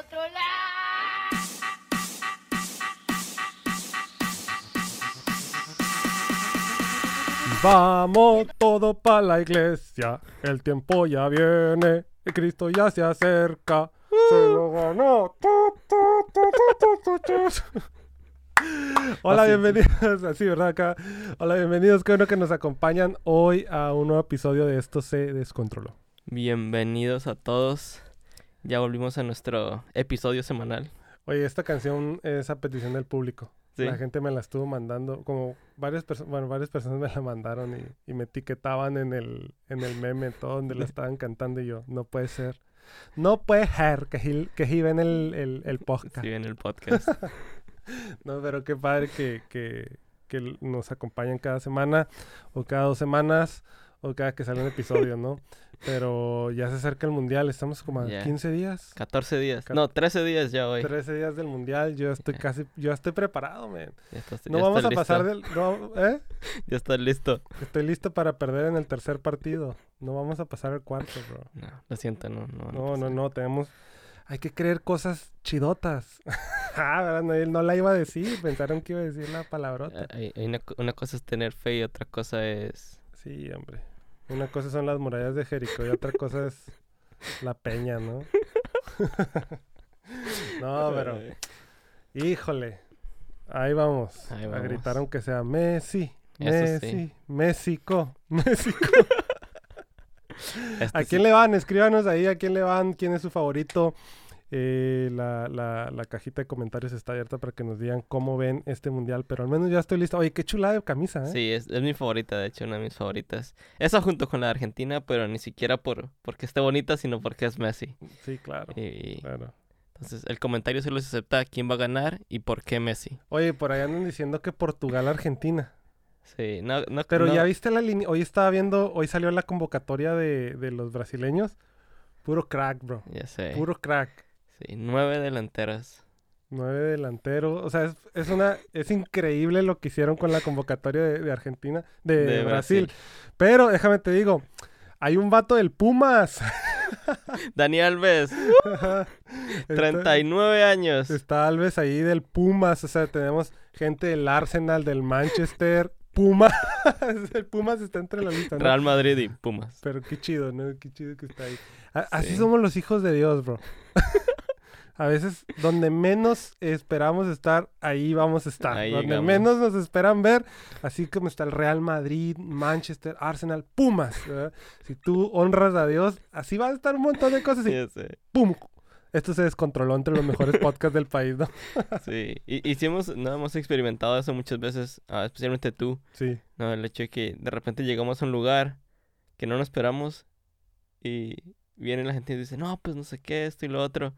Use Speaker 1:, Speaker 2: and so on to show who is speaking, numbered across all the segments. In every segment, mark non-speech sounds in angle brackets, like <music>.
Speaker 1: otro lado.
Speaker 2: Vamos todo para la iglesia, el tiempo ya viene, y Cristo ya se acerca, se lo ganó. Tu, tu, tu, tu, tu, tu, tu. Hola,
Speaker 3: Así,
Speaker 2: bienvenidos, así, ¿verdad? Acá. Hola, bienvenidos, qué bueno que nos acompañan hoy a un nuevo episodio de Esto se descontroló.
Speaker 3: Bienvenidos a todos. Ya volvimos a nuestro episodio semanal.
Speaker 2: Oye, esta canción es a petición del público.
Speaker 3: Sí.
Speaker 2: La gente me la estuvo mandando, como varias personas, bueno, varias personas me la mandaron y, y me etiquetaban en el, en el meme, todo donde la <laughs> estaban cantando y yo, no puede ser. No puede ser que, Gil- que Gil ven el, el, el podcast.
Speaker 3: Sí, en el <laughs> podcast.
Speaker 2: No, pero qué padre que, que, que nos acompañan cada semana o cada dos semanas o cada que sale un episodio, ¿no? Pero ya se acerca el mundial, estamos como a
Speaker 3: Ya.
Speaker 2: 15 días.
Speaker 3: 14 días.
Speaker 2: Ca-
Speaker 3: No, 13 días ya hoy.
Speaker 2: 13 días del mundial, yo estoy casi, yo estoy preparado, man.
Speaker 3: Ya estás,
Speaker 2: No
Speaker 3: ya
Speaker 2: vamos a pasar
Speaker 3: listo.
Speaker 2: del... No, ¿eh? <laughs>
Speaker 3: Ya estás listo.
Speaker 2: Estoy listo para perder en el tercer partido. No vamos a pasar al cuarto, bro.
Speaker 3: No, lo siento, no, no.
Speaker 2: No, no, no, tenemos... Hay que creer cosas chidotas. <laughs> ah, ¿verdad? No, él no la iba a decir. Pensaron que iba a decir la palabrota.
Speaker 3: Hay- hay una, co- una cosa es tener fe y otra cosa es...
Speaker 2: Sí, hombre. Una cosa son las murallas de Jericó y otra cosa es la peña, ¿no? <laughs> no, pero... Híjole. Ahí vamos.
Speaker 3: Ahí
Speaker 2: A
Speaker 3: vamos.
Speaker 2: gritar aunque sea Messi.
Speaker 3: Sí.
Speaker 2: Messi. México. <laughs> México.
Speaker 3: este
Speaker 2: ¿A quién
Speaker 3: sí.
Speaker 2: le van? Escríbanos ahí a quién le van, quién es su favorito. Eh, la, la, la cajita de comentarios está abierta para que nos digan cómo ven este mundial, pero al menos ya estoy listo. Oye, qué chulada de camisa, ¿eh?
Speaker 3: Sí, es, es mi favorita, de hecho, una de mis favoritas. Esa junto con la de Argentina, pero ni siquiera por porque esté bonita, sino porque es Messi.
Speaker 2: Sí, claro.
Speaker 3: Y
Speaker 2: claro.
Speaker 3: entonces el comentario se acepta quién va a ganar y por qué Messi.
Speaker 2: Oye, por ahí andan diciendo que Portugal-Argentina.
Speaker 3: Sí, no, no,
Speaker 2: Pero
Speaker 3: no-
Speaker 2: ya viste la línea. Hoy estaba viendo, hoy salió la convocatoria de, de los brasileños. Puro crack, bro.
Speaker 3: Ya sé.
Speaker 2: Puro crack.
Speaker 3: Sí, nueve delanteras.
Speaker 2: Nueve delanteros. O sea, es, es una, es increíble lo que hicieron con la convocatoria de, de Argentina, de,
Speaker 3: De
Speaker 2: Brasil.
Speaker 3: Brasil.
Speaker 2: Pero déjame te digo, hay un vato del Pumas. <laughs>
Speaker 3: Dani Alves,
Speaker 2: Está-
Speaker 3: 39 <laughs> años.
Speaker 2: Está Alves ahí del Pumas. O sea, tenemos gente del Arsenal, del Manchester. Pumas. <laughs> el Pumas está entre la lista, ¿no?
Speaker 3: Real Madrid y Pumas.
Speaker 2: Pero qué chido, ¿no? Qué chido que está ahí. A- Así
Speaker 3: Sí.
Speaker 2: somos los hijos de Dios, bro. A veces, donde menos esperamos estar, ahí vamos a estar.
Speaker 3: Ahí
Speaker 2: donde
Speaker 3: llegamos.
Speaker 2: menos nos esperan ver, así como está el Real Madrid, Manchester, Arsenal, Pumas. ¿verdad? Si tú honras a Dios, así va a estar un montón de cosas y. <laughs> ¡pum! Esto se descontroló entre los mejores <laughs> podcasts del país, ¿no? <laughs>
Speaker 3: Sí. Y, y sí hemos, no hemos experimentado eso muchas veces, ah, especialmente tú.
Speaker 2: Sí.
Speaker 3: No, el hecho de que de repente llegamos a un lugar que no nos esperamos y viene la gente y dice, no, pues no sé qué, esto y lo otro.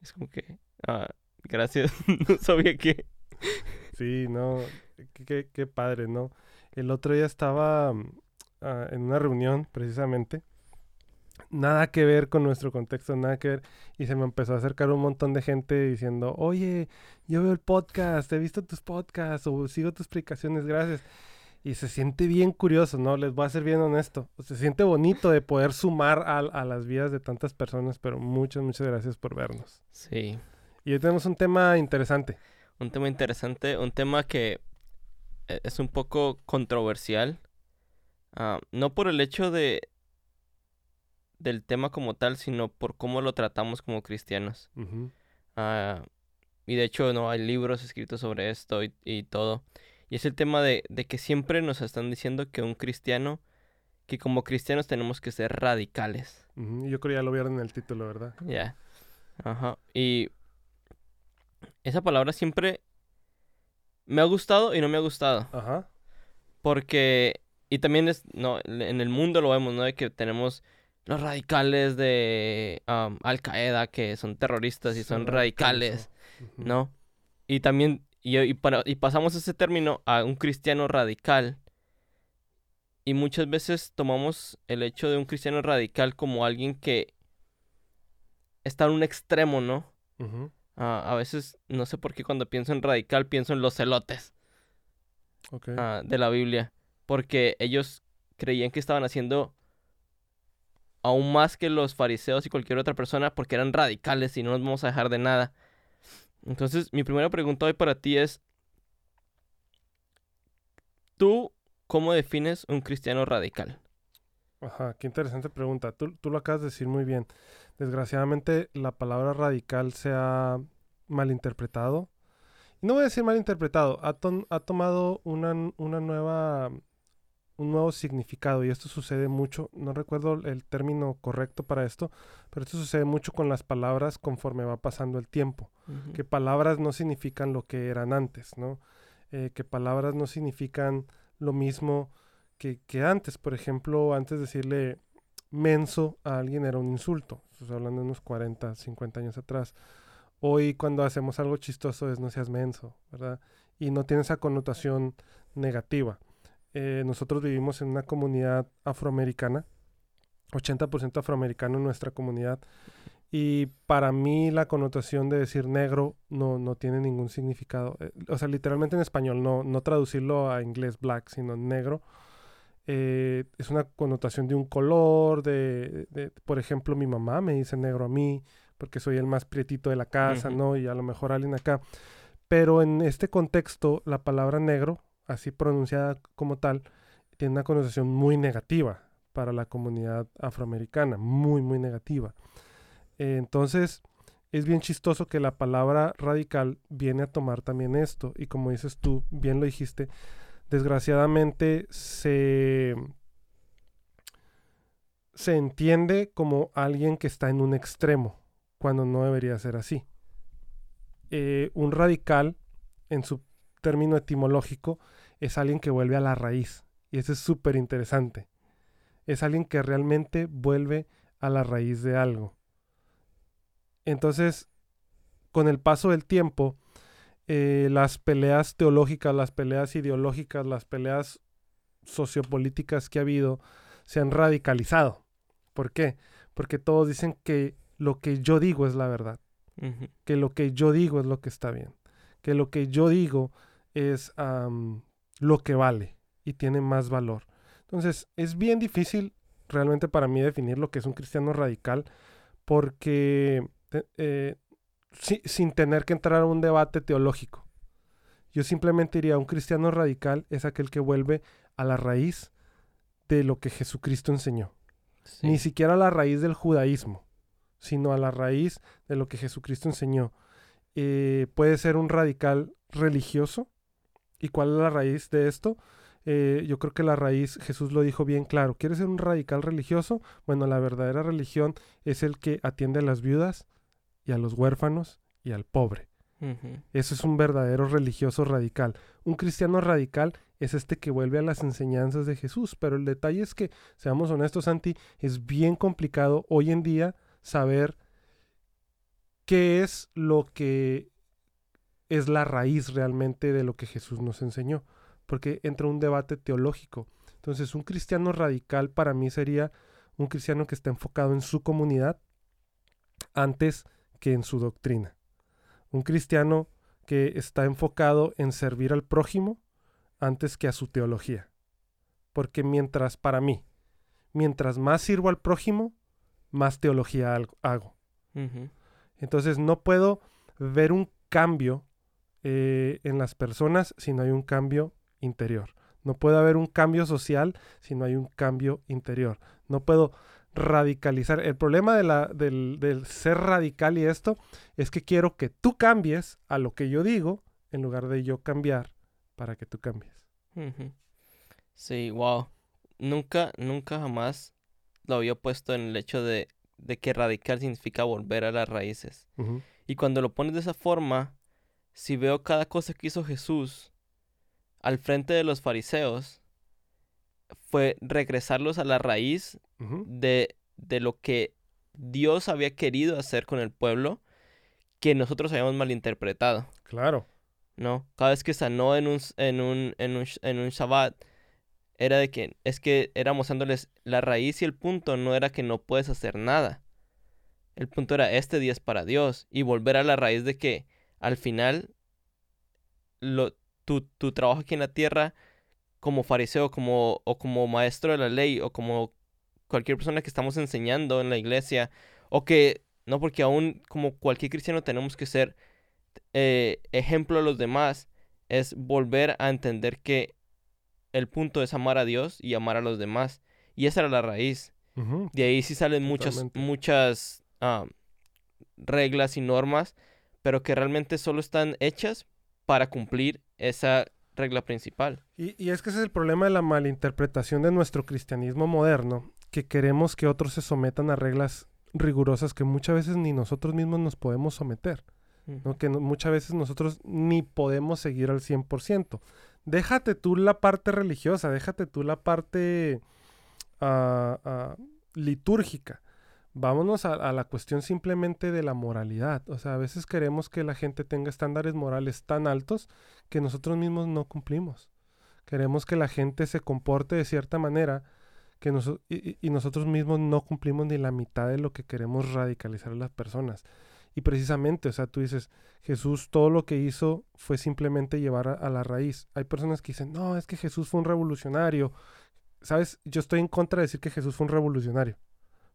Speaker 3: Es como que, ah, gracias, <laughs> no sabía que...
Speaker 2: Sí, no, qué, qué- padre, ¿no? El otro día estaba mm, ah, en una reunión, precisamente, nada que ver con nuestro contexto, nada que ver, y se me empezó a acercar un montón de gente diciendo, oye, yo veo el podcast, he visto tus podcasts, o sigo tus explicaciones, gracias. Y se siente bien curioso, ¿no? Les voy a ser bien honesto. Se siente bonito de poder sumar a, a las vidas de tantas personas, pero muchas, muchas gracias por vernos.
Speaker 3: Sí,
Speaker 2: Y hoy tenemos un tema interesante.
Speaker 3: un tema interesante, un tema que eh, es un poco controversial. ah, no por el hecho de del tema como tal, sino por cómo lo tratamos como cristianos.
Speaker 2: Ujú.
Speaker 3: Ah, y de hecho, no hay libros escritos sobre esto y, y todo. Y es el tema de, de que siempre nos están diciendo que un cristiano, que como cristianos tenemos que ser radicales.
Speaker 2: Yo creo que ya lo vieron en el título, ¿verdad?
Speaker 3: Ya. Ajá. Y esa palabra siempre me ha gustado y no me ha gustado.
Speaker 2: Ajá.
Speaker 3: Porque, y también es, no, en el mundo lo vemos, ¿no? De que tenemos los radicales de Al Qaeda, que son terroristas y son radicales. ¿no? Y también, y, y para, y pasamos ese término a un cristiano radical. Y muchas veces tomamos el hecho de un cristiano radical como alguien que está en un extremo, ¿no? Ah, a veces, no sé por qué cuando pienso en radical, pienso en los celotes ah, de la Biblia. Porque ellos creían que estaban haciendo aún más que los fariseos y cualquier otra persona porque eran radicales y no nos vamos a dejar de nada. Entonces, mi primera pregunta hoy para ti es, ¿tú cómo defines un cristiano radical?
Speaker 2: Ajá, qué interesante pregunta. Tú, tú lo acabas de decir muy bien. Desgraciadamente la palabra radical se ha malinterpretado. No voy a decir malinterpretado, ha tomado una, una nueva, un nuevo significado y esto sucede mucho, no recuerdo el término correcto para esto, pero esto sucede mucho con las palabras conforme va pasando el tiempo. Que palabras no significan lo que eran antes, ¿no? Eh, que palabras no significan lo mismo que, que antes. Por ejemplo, antes decirle menso a alguien era un insulto. Estoy hablando de unos 40, 50 años atrás. Hoy cuando hacemos algo chistoso es no seas menso, ¿verdad? Y no tiene esa connotación negativa. Eh, nosotros vivimos en una comunidad afroamericana, 80% afroamericano en nuestra comunidad. Y para mí la connotación de decir negro no, no tiene ningún significado. Eh, o sea, literalmente en español, no, no traducirlo a inglés black, sino negro. Eh, es una connotación de un color, de, de- por ejemplo, mi mamá me dice negro a mí, porque soy el más prietito de la casa. ¿no? Y a lo mejor alguien acá. Pero en este contexto, la palabra negro, así pronunciada como tal, tiene una connotación muy negativa para la comunidad afroamericana, muy, muy negativa. Eh, entonces, es bien chistoso que la palabra radical viene a tomar también esto. Y como dices tú, bien lo dijiste, desgraciadamente se, se entiende como alguien que está en un extremo, cuando no debería ser así. Eh, un radical, en su término etimológico, es alguien que vuelve a la raíz. Y eso es súper interesante. Es alguien que realmente vuelve a la raíz de algo. Entonces, con el paso del tiempo, eh, las peleas teológicas, las peleas ideológicas, las peleas sociopolíticas que ha habido se han radicalizado. ¿Por qué? Porque todos dicen que lo que yo digo es la verdad, que lo que yo digo es lo que está bien, que lo que yo digo es lo que vale y tiene más valor. Entonces, es bien difícil realmente para mí definir lo que es un cristiano radical porque eh, si- sin tener que entrar a un debate teológico. Yo simplemente diría, un cristiano radical es aquel que vuelve a la raíz de lo que Jesucristo enseñó.
Speaker 3: Sí.
Speaker 2: Ni siquiera a la raíz del judaísmo, sino a la raíz de lo que Jesucristo enseñó. Eh, puede ser un radical religioso. ¿Y cuál es la raíz de esto? Eh, yo creo que la raíz, Jesús lo dijo bien claro, ¿quieres ser un radical religioso? Bueno, la verdadera religión es el que atiende a las viudas y a los huérfanos y al pobre.
Speaker 3: Ujú.
Speaker 2: Eso es un verdadero religioso radical. Un cristiano radical es este que vuelve a las enseñanzas de Jesús. Pero el detalle es que, seamos honestos, Santi, es bien complicado hoy en día saber qué es lo que es la raíz realmente de lo que Jesús nos enseñó. Porque entra un debate teológico. Entonces, un cristiano radical para mí sería un cristiano que está enfocado en su comunidad antes que en su doctrina. Un cristiano que está enfocado en servir al prójimo antes que a su teología. Porque mientras, para mí, mientras más sirvo al prójimo, más teología hago. Entonces no puedo ver un cambio eh, en las personas si no hay un cambio interior. No puede haber un cambio social si no hay un cambio interior. No puedo radicalizar. El problema de la, del, del ser radical y esto es que quiero que tú cambies a lo que yo digo en lugar de yo cambiar para que tú cambies.
Speaker 3: Sí, wow. Nunca, nunca jamás lo había puesto en el hecho de, de que radical significa volver a las raíces. Y cuando lo pones de esa forma, si veo cada cosa que hizo Jesús al frente de los fariseos, fue regresarlos a la raíz de, de lo que Dios había querido hacer con el pueblo que nosotros habíamos malinterpretado.
Speaker 2: Claro.
Speaker 3: ¿no? Cada vez que sanó en un, en un, en un, en un Shabbat, era de que, es que era mostrándoles la raíz y el punto no era que no puedes hacer nada. El punto era este día es para Dios y volver a la raíz de que al final lo, tu, tu trabajo aquí en la tierra como fariseo como, o como maestro de la ley o como cualquier persona que estamos enseñando en la iglesia, o que, no porque aún como cualquier cristiano tenemos que ser eh, ejemplo a los demás, es volver a entender que el punto es amar a Dios y amar a los demás. Y esa era la raíz. De ahí sí salen muchas,
Speaker 2: Totalmente.
Speaker 3: muchas ah, reglas y normas, pero que realmente solo están hechas para cumplir esa regla principal.
Speaker 2: Y, y es que ese es el problema de la malinterpretación de nuestro cristianismo moderno, que queremos que otros se sometan a reglas rigurosas que muchas veces ni nosotros mismos nos podemos someter, ¿no? que no- muchas veces nosotros ni podemos seguir al 100%. Déjate tú la parte religiosa, déjate tú la parte ah, ah, litúrgica. Vámonos a, a la cuestión simplemente de la moralidad. O sea, a veces queremos que la gente tenga estándares morales tan altos que nosotros mismos no cumplimos. Queremos que la gente se comporte de cierta manera que y nosotros mismos no cumplimos ni la mitad de lo que queremos radicalizar a las personas. Y precisamente, o sea, tú dices, Jesús todo lo que hizo fue simplemente llevar a, a la raíz. Hay personas que dicen, no, es que Jesús fue un revolucionario. ¿Sabes? Yo estoy en contra de decir que Jesús fue un revolucionario.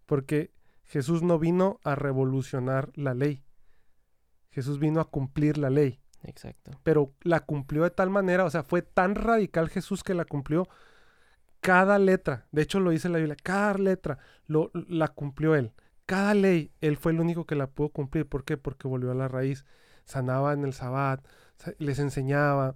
Speaker 2: Porque Jesús no vino a revolucionar la ley. Jesús vino a cumplir la ley
Speaker 3: Exacto.
Speaker 2: pero la cumplió de tal manera, o sea, fue tan radical Jesús que la cumplió cada letra. De hecho, lo dice la Biblia, cada letra lo, la cumplió él. Cada ley, él fue el único que la pudo cumplir. ¿Por qué? Porque volvió a la raíz. Sanaba en el sabbat, sa- les enseñaba,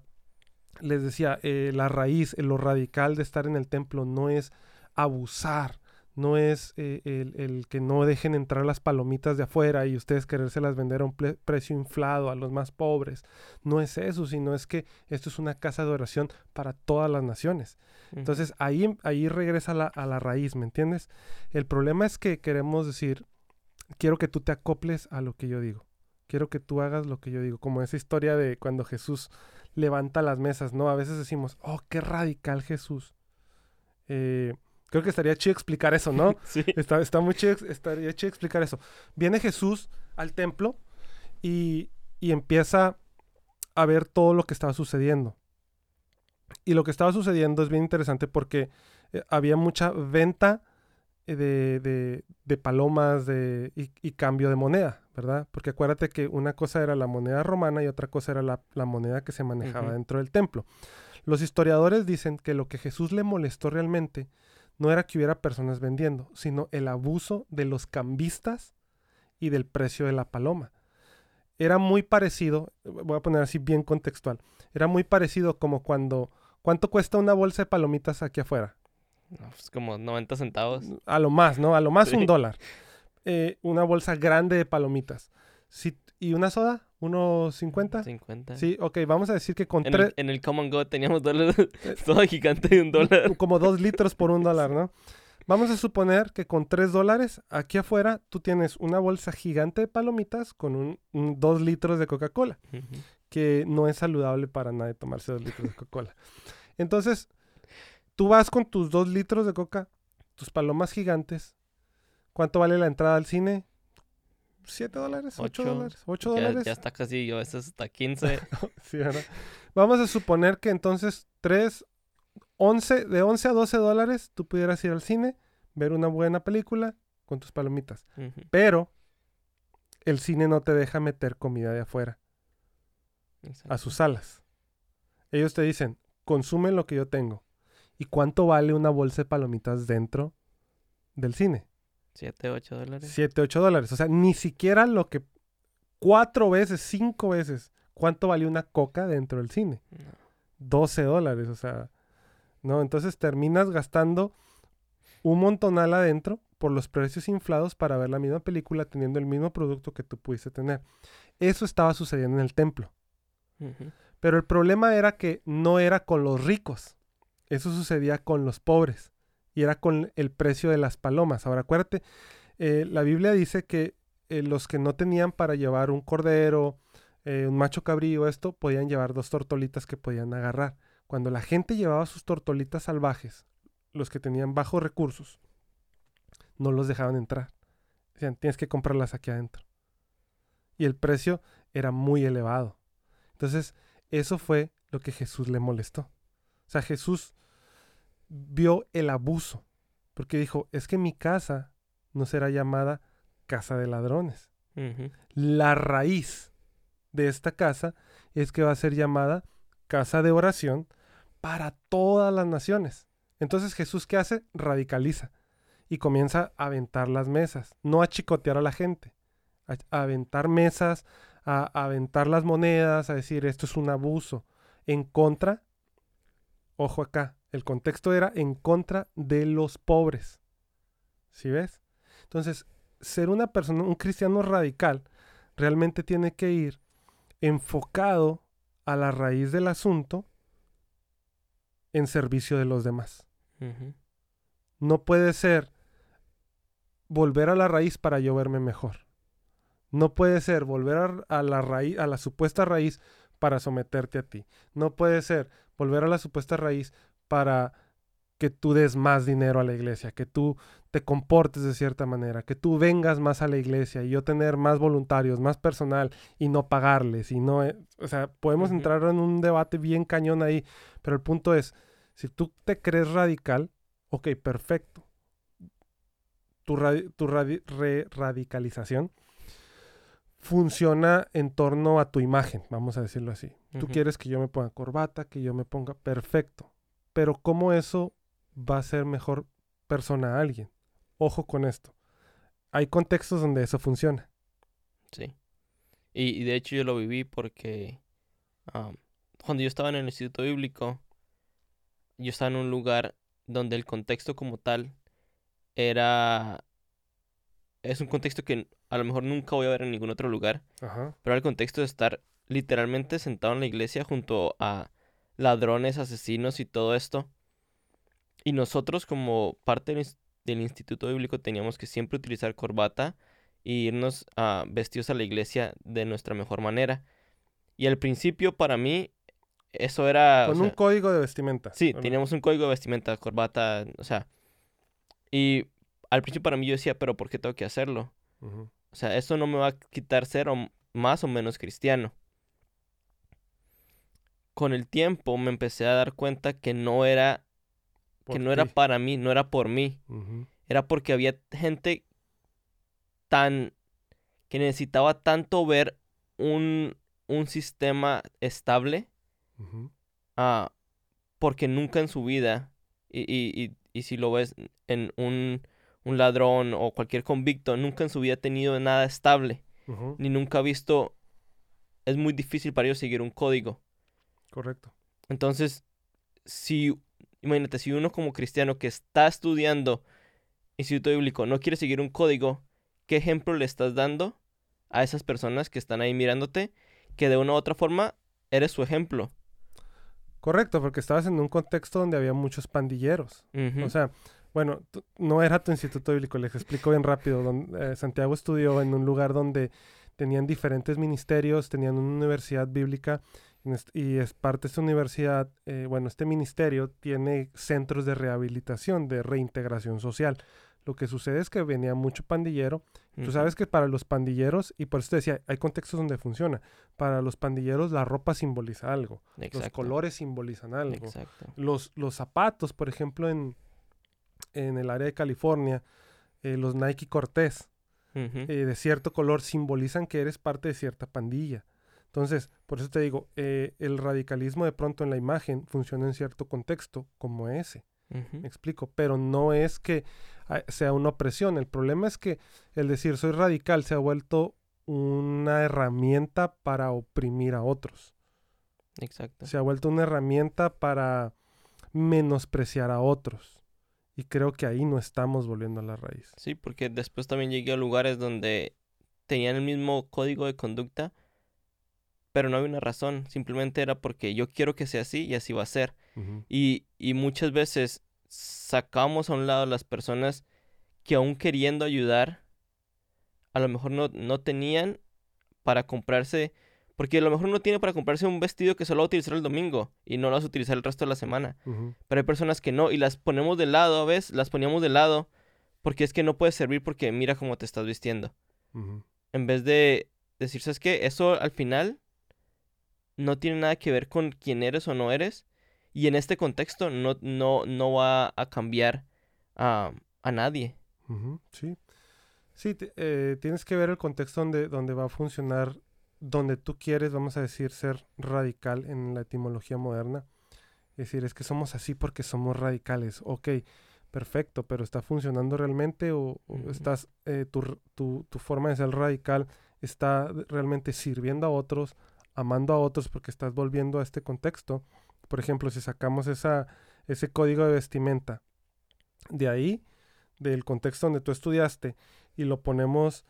Speaker 2: les decía, eh, la raíz, lo radical de estar en el templo no es abusar, no es eh, el, el que no dejen entrar las palomitas de afuera y ustedes querérselas vender a un precio inflado a los más pobres. No es eso, sino es que esto es una casa de oración para todas las naciones. Entonces ahí, ahí regresa la- a la raíz, ¿me entiendes? El problema es que queremos decir, quiero que tú te acoples a lo que yo digo. Quiero que tú hagas lo que yo digo. Como esa historia de cuando Jesús levanta las mesas, ¿no? A veces decimos, oh, qué radical Jesús. Eh, creo que estaría chido explicar eso, ¿no? <laughs>
Speaker 3: sí.
Speaker 2: Está, está muy chido, estaría chido explicar eso. Viene Jesús al templo y, y empieza a ver todo lo que estaba sucediendo. Y lo que estaba sucediendo es bien interesante porque eh, había mucha venta de, de- de palomas de, y, y cambio de moneda, ¿verdad? Porque acuérdate que una cosa era la moneda romana y otra cosa era la, la moneda que se manejaba dentro del templo. Los historiadores dicen que lo que Jesús le molestó realmente no era que hubiera personas vendiendo, sino el abuso de los cambistas y del precio de la paloma. Era muy parecido, voy a poner así bien contextual, era muy parecido como cuando, ¿cuánto cuesta una bolsa de palomitas aquí afuera?
Speaker 3: Pues como 90 centavos.
Speaker 2: A lo más, ¿no? A lo más un dólar. Eh, una bolsa grande de palomitas. Si- ¿Y una soda? ¿Unos 50?
Speaker 3: 50.
Speaker 2: Sí, ok, vamos a decir que con
Speaker 3: En
Speaker 2: tres,
Speaker 3: el, en el Common Go teníamos dólares, <laughs> todo gigante de un dólar. <laughs>
Speaker 2: como dos litros por un dólar, ¿no? <laughs> Vamos a suponer que con tres dólares, aquí afuera, tú tienes una bolsa gigante de palomitas con un, un dos litros de Coca-Cola, que no es saludable para nadie tomarse dos litros de Coca-Cola. Entonces, tú vas con tus dos litros de Coca, tus palomas gigantes. ¿Cuánto vale la entrada al cine? ¿Siete dólares? ¿Ocho,
Speaker 3: Ocho.
Speaker 2: dólares? ¿Ocho
Speaker 3: ya,
Speaker 2: dólares?
Speaker 3: ya está casi, yo veces hasta 15. <laughs>
Speaker 2: Sí, ¿verdad? Vamos a suponer que entonces 3, 11, de 11 a 12 dólares tú pudieras ir al cine, ver una buena película con tus palomitas.
Speaker 3: Ujú.
Speaker 2: Pero el cine no te deja meter comida de afuera
Speaker 3: Exacto.
Speaker 2: a sus salas. Ellos te dicen, consume lo que yo tengo. ¿Y cuánto vale una bolsa de palomitas dentro del cine?
Speaker 3: 7, 8 dólares.
Speaker 2: 7, 8 dólares. O sea, ni siquiera lo que... Cuatro veces, cinco veces. ¿Cuánto vale una coca dentro del cine?
Speaker 3: No.
Speaker 2: 12 dólares, o sea, ¿no? Entonces terminas gastando un montonal adentro por los precios inflados para ver la misma película teniendo el mismo producto que tú pudiste tener. Eso estaba sucediendo en el templo. Pero el problema era que no era con los ricos. Eso sucedía con los pobres. Y era con el precio de las palomas. Ahora acuérdate, eh, la Biblia dice que eh, los que no tenían para llevar un cordero, eh, un macho cabrío, esto, podían llevar dos tortolitas que podían agarrar. Cuando la gente llevaba sus tortolitas salvajes, los que tenían bajos recursos, no los dejaban entrar. Decían, tienes que comprarlas aquí adentro. Y el precio era muy elevado. Entonces, eso fue lo que Jesús le molestó. O sea, Jesús vio el abuso. Porque dijo, es que mi casa no será llamada casa de ladrones. La raíz de esta casa es que va a ser llamada casa de oración para todas las naciones. Entonces Jesús, ¿qué hace? Radicaliza y comienza a aventar las mesas, no a chicotear a la gente, a, a aventar mesas, a, a aventar las monedas, a decir esto es un abuso, en contra, ojo acá, el contexto era en contra de los pobres. ¿Sí ves? Entonces, ser una persona, un cristiano radical, realmente tiene que ir enfocado a la raíz del asunto en servicio de los demás. No puede ser volver a la raíz para yo verme mejor. No puede ser volver a, a la raíz, a la supuesta raíz para someterte a ti. No puede ser volver a la supuesta raíz para que tú des más dinero a la iglesia, que tú te comportes de cierta manera, que tú vengas más a la iglesia y yo tener más voluntarios, más personal y no pagarles y no, eh, o sea, podemos entrar en un debate bien cañón ahí, pero el punto es, si tú te crees radical, ok, perfecto. Tu, radi- tu radi- re- radicalización funciona en torno a tu imagen, vamos a decirlo así. Tú quieres que yo me ponga corbata, que yo me ponga perfecto. Pero ¿cómo eso va a ser mejor persona a alguien? Ojo con esto. Hay contextos donde eso funciona.
Speaker 3: Sí. Y, y de hecho yo lo viví porque cuando yo estaba en el instituto bíblico, yo estaba en un lugar donde el contexto como tal era... Es un contexto que a lo mejor nunca voy a ver en ningún otro lugar,
Speaker 2: Ajá.
Speaker 3: pero era el contexto de estar literalmente sentado en la iglesia junto a ladrones, asesinos y todo esto. Y nosotros como parte del, ins- del instituto bíblico teníamos que siempre utilizar corbata y irnos vestidos a la iglesia de nuestra mejor manera. Y al principio para mí eso era... o
Speaker 2: Con un código de vestimenta.
Speaker 3: Sí, teníamos un código de vestimenta, corbata, o sea. Y al principio para mí yo decía, pero ¿por qué tengo que hacerlo? O sea, eso no me va a quitar ser o más o menos cristiano. Con el tiempo me empecé a dar cuenta que no era que no era para mí, no era por mí, era porque había gente tan que necesitaba tanto ver un un sistema estable. Ah, porque nunca en su vida, y, y, y, y si lo ves en un, un ladrón o cualquier convicto, nunca en su vida ha tenido nada estable, ni nunca ha visto, es muy difícil para ellos seguir un código.
Speaker 2: Correcto.
Speaker 3: Entonces, si, imagínate, si uno como cristiano que está estudiando instituto bíblico no quiere seguir un código, ¿qué ejemplo le estás dando a esas personas que están ahí mirándote? Que de una u otra forma eres su ejemplo.
Speaker 2: Correcto, porque estabas en un contexto donde había muchos pandilleros. O sea, bueno, no era tu instituto bíblico, les explico bien rápido. don- eh, Santiago estudió en un lugar donde tenían diferentes ministerios, tenían una universidad bíblica y es parte de esta universidad, eh, bueno, este ministerio tiene centros de rehabilitación, de reintegración social. Lo que sucede es que venía mucho pandillero. Tú sabes que para los pandilleros, y por eso te decía, hay contextos donde funciona. Para los pandilleros la ropa simboliza algo, los colores simbolizan algo.
Speaker 3: Exacto.
Speaker 2: Los, los zapatos, por ejemplo, en, en el área de California, eh, los Nike Cortés, eh, de cierto color, simbolizan que eres parte de cierta pandilla. Entonces, por eso te digo, eh, el radicalismo de pronto en la imagen funciona en cierto contexto como ese. Me explico, pero no es que ah, sea una opresión. El problema es que el decir soy radical se ha vuelto una herramienta para oprimir a otros.
Speaker 3: Exacto.
Speaker 2: Se ha vuelto una herramienta para menospreciar a otros. Y creo que ahí no estamos volviendo a la raíz.
Speaker 3: Sí, porque después también llegué a lugares donde tenían el mismo código de conducta, pero no había una razón. Simplemente era porque yo quiero que sea así y así va a ser. Y, y muchas veces sacamos a un lado a las personas que aún queriendo ayudar, a lo mejor no, no tenían para comprarse, porque a lo mejor no tiene para comprarse un vestido que solo va a utilizar el domingo y no lo vas a utilizar el resto de la semana.
Speaker 2: Ujú.
Speaker 3: Pero hay personas que no y las ponemos de lado, ¿ves? Las poníamos de lado porque es que no puede servir porque mira cómo te estás vistiendo. En vez de decir, ¿sabes qué? Eso al final no tiene nada que ver con quién eres o no eres. Y en este contexto no, no, no va a cambiar ah, a nadie.
Speaker 2: Sí. Sí, eh, tienes que ver el contexto donde, donde va a funcionar, donde tú quieres, vamos a decir, ser radical en la etimología moderna. Es decir, es que somos así porque somos radicales. Ok, perfecto, pero ¿está funcionando realmente o, estás, eh, tu, tu- tu forma de ser radical está realmente sirviendo a otros, amando a otros porque estás volviendo a este contexto? Por ejemplo, si sacamos esa, ese código de vestimenta de ahí, del contexto donde tú estudiaste, y lo ponemos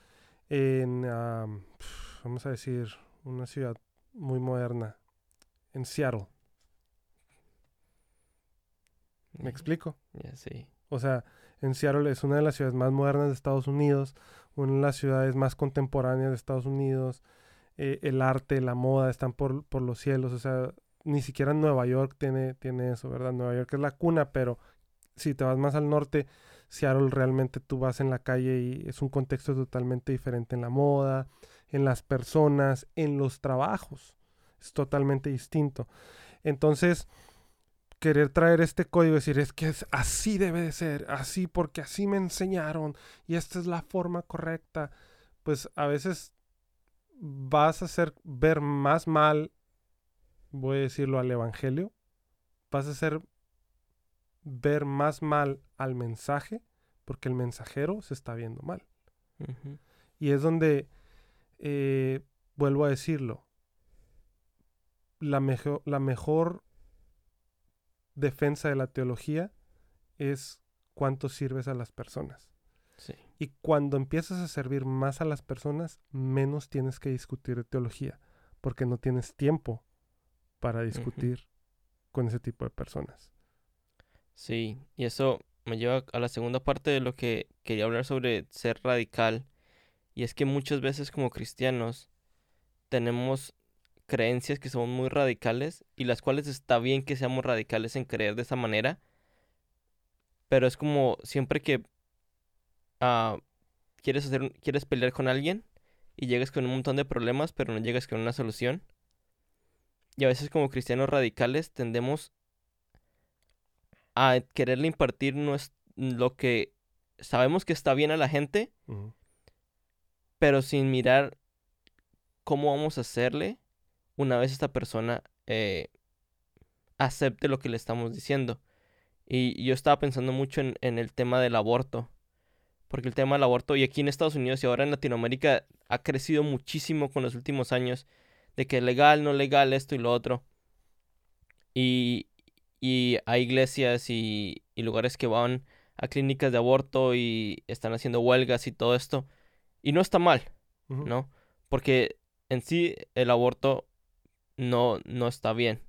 Speaker 2: en, pf, vamos a decir, una ciudad muy moderna, en Seattle. ¿Me explico?
Speaker 3: sí.
Speaker 2: O sea, en Seattle es una de las ciudades más modernas de Estados Unidos, una de las ciudades más contemporáneas de Estados Unidos. Eh, el arte, la moda están por, por los cielos. O sea, ni siquiera Nueva York tiene, tiene eso, ¿verdad? Nueva York es la cuna, pero si te vas más al norte, Seattle realmente tú vas en la calle y es un contexto totalmente diferente en la moda, en las personas, en los trabajos. Es totalmente distinto. Entonces, querer traer este código y decir es que es, así debe de ser, así porque así me enseñaron y esta es la forma correcta, pues a veces vas a hacer ver más mal, voy a decirlo al evangelio, vas a hacer ver más mal al mensaje porque el mensajero se está viendo mal. Y es donde, eh, vuelvo a decirlo, la, mejo- la mejor defensa de la teología es cuánto sirves a las personas.
Speaker 3: Sí.
Speaker 2: Y cuando empiezas a servir más a las personas, menos tienes que discutir de teología, porque no tienes tiempo para discutir con ese tipo de personas.
Speaker 3: Sí, y eso me lleva a la segunda parte de lo que quería hablar sobre ser radical. Y es que muchas veces como cristianos tenemos creencias que son muy radicales y las cuales está bien que seamos radicales en creer de esa manera. Pero es como siempre que ah, quieres hacer, un- quieres pelear con alguien y llegas con un montón de problemas, pero no llegas con una solución. Y a veces como cristianos radicales tendemos a quererle impartir nues- lo que sabemos que está bien a la gente, pero sin mirar cómo vamos a hacerle una vez esta persona eh, acepte lo que le estamos diciendo. Y yo estaba pensando mucho en, en el tema del aborto, porque el tema del aborto, y aquí en Estados Unidos y ahora en Latinoamérica, ha crecido muchísimo con los últimos años, de que legal, no legal, esto y lo otro. Y, y hay iglesias y, y lugares que van a clínicas de aborto y están haciendo huelgas y todo esto. Y no está mal. ¿no? Porque en sí el aborto no, no está bien.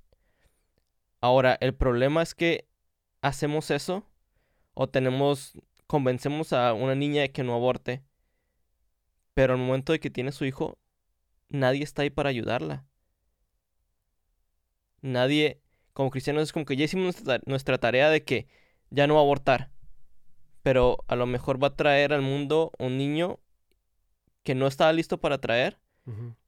Speaker 3: Ahora, el problema es que hacemos eso o tenemos, convencemos a una niña de que no aborte, pero al momento de que tiene su hijo, nadie está ahí para ayudarla. Nadie, como cristianos, es como que ya hicimos nuestra, tarea de que ya no va a abortar, pero a lo mejor va a traer al mundo un niño que no estaba listo para traer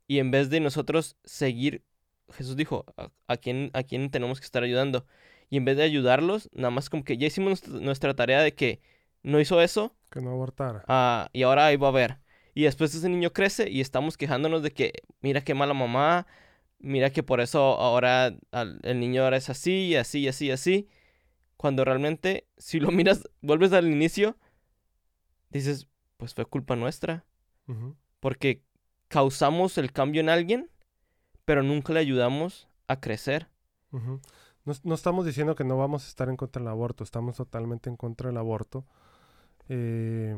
Speaker 3: y en vez de nosotros seguir, Jesús dijo, ¿a, a quién, a quién tenemos que estar ayudando? Y en vez de ayudarlos, nada más como que ya hicimos nuestra tarea de que no hizo eso
Speaker 2: Que no abortara.
Speaker 3: ah, y ahora ahí va a ver. Y después ese niño crece y estamos quejándonos de que, mira qué mala mamá, mira que por eso ahora al- el niño ahora es así y así y así y así. Cuando realmente, si lo <laughs> miras, vuelves al inicio, dices, pues fue culpa nuestra porque causamos el cambio en alguien, pero nunca le ayudamos a crecer.
Speaker 2: No, no estamos diciendo que no vamos a estar en contra del aborto, estamos totalmente en contra del aborto. Eh,